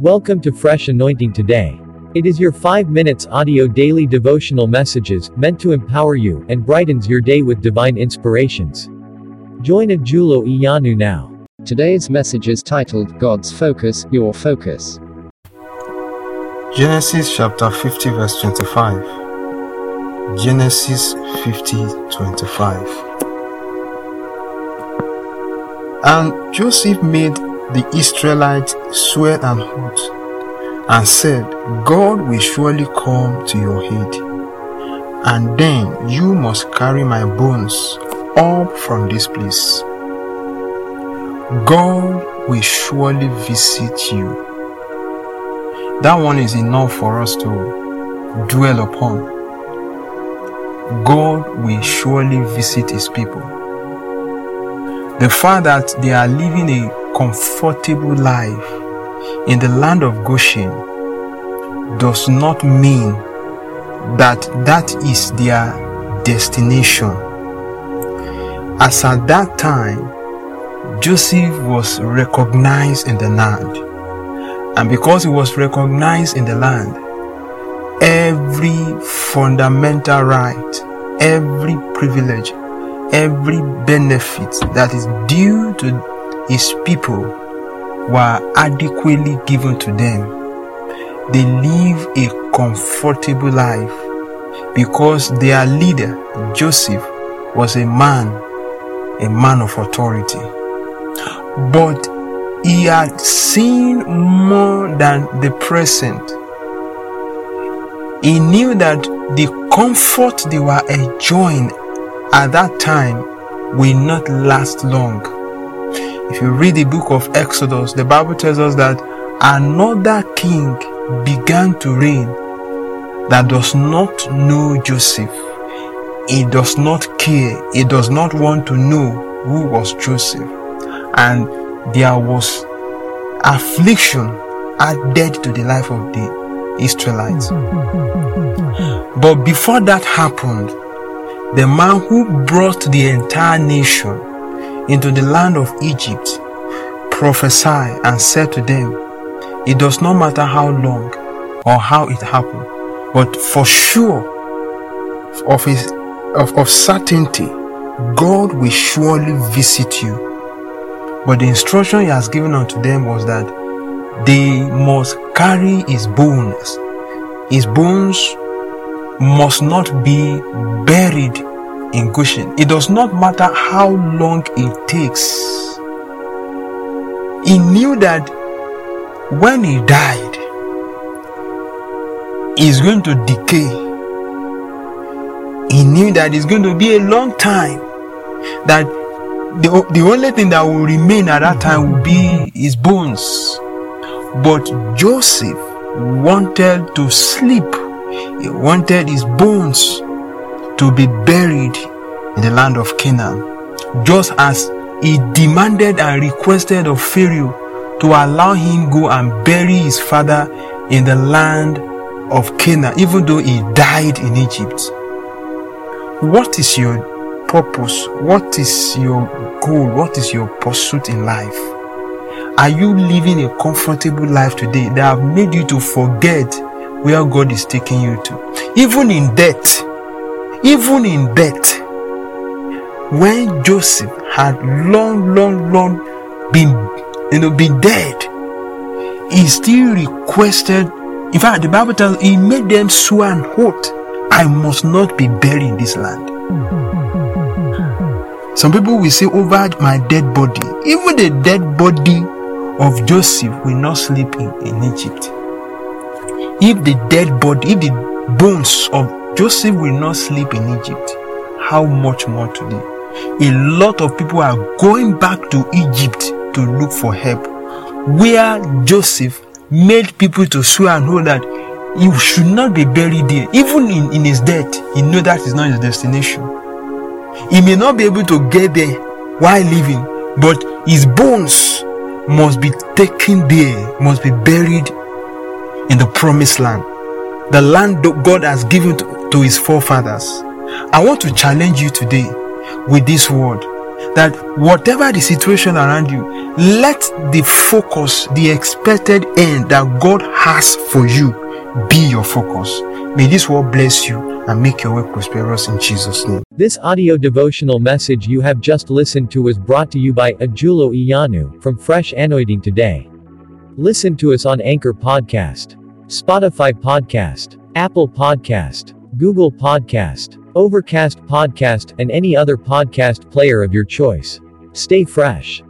Welcome to Fresh Anointing Today. It is your 5 minutes audio daily devotional messages meant to empower you and brightens your day with divine inspirations. Join Ajulo Iyanu now. Today's message is titled God's Focus, Your Focus. Genesis chapter 50, verse 25. Genesis 50, 25. And Joseph made the Israelites swear an oath and said, God will surely come to your aid, and then you must carry my bones up from this place. God will surely visit you. That one is enough for us to dwell upon. God will surely visit his people. The fact that they are living a comfortable life in the land of Goshen does not mean that that is their destination. As at that time, Joseph was recognized in the land. And because he was recognized in the land, every fundamental right, every privilege, every benefit that is due to his people were adequately given to them. They live a comfortable life because their leader, Joseph, was a man, a man of authority. But he had seen more than the present. He knew that the comfort they were enjoying at that time will not last long. If you read the book of Exodus, the Bible tells us that another king began to reign that does not know Joseph. He does not care. He does not want to know who was Joseph. And there was affliction added to the life of the Israelites. But before that happened, the man who brought the entire nation into the land of Egypt prophesy and said to them, It does not matter how long or how it happened, but for sure, of, his, of, of certainty, God will surely visit you. But the instruction he has given unto them was that they must carry his bones. His bones must not be buried in Goshen. It does not matter how long it takes. He knew that when he died, he's going to decay. He knew that it's going to be a long time. That the, the only thing that will remain at that time will be his bones. But Joseph wanted to sleep. He wanted his bones to be buried in the land of Canaan. Just as he demanded and requested of Pharaoh to allow him go and bury his father in the land of Canaan, even though he died in Egypt. What is your purpose? What is your goal? What is your pursuit in life? Are you living a comfortable life today that have made you to forget where God is taking you to? Even in death, even in death, when Joseph had long, long, long been, you know, been dead, he still requested. In fact, the Bible tells he made them swear an oath: "I must not be buried in this land." Some people will say, "Over my dead body." Even the dead body of Joseph will not sleep in, in Egypt. If the dead body, if the bones of Joseph will not sleep in Egypt, how much more today? A lot of people are going back to Egypt to look for help, where Joseph made people to swear and know that he should not be buried there. Even in, in his death, he knew that is not his destination. He may not be able to get there while living, but his bones must be taken there, must be buried in the promised land, the land God has given to, to his forefathers. I want to challenge you today with this word that whatever the situation around you, let the focus, the expected end that God has for you be your focus. May this word bless you and make your way prosperous in Jesus' name. This audio devotional message you have just listened to was brought to you by Ajulo Iyanu from Fresh Anointing Today. Listen to us on Anchor Podcast, Spotify Podcast, Apple Podcast, Google Podcast, Overcast Podcast, and any other podcast player of your choice. Stay fresh.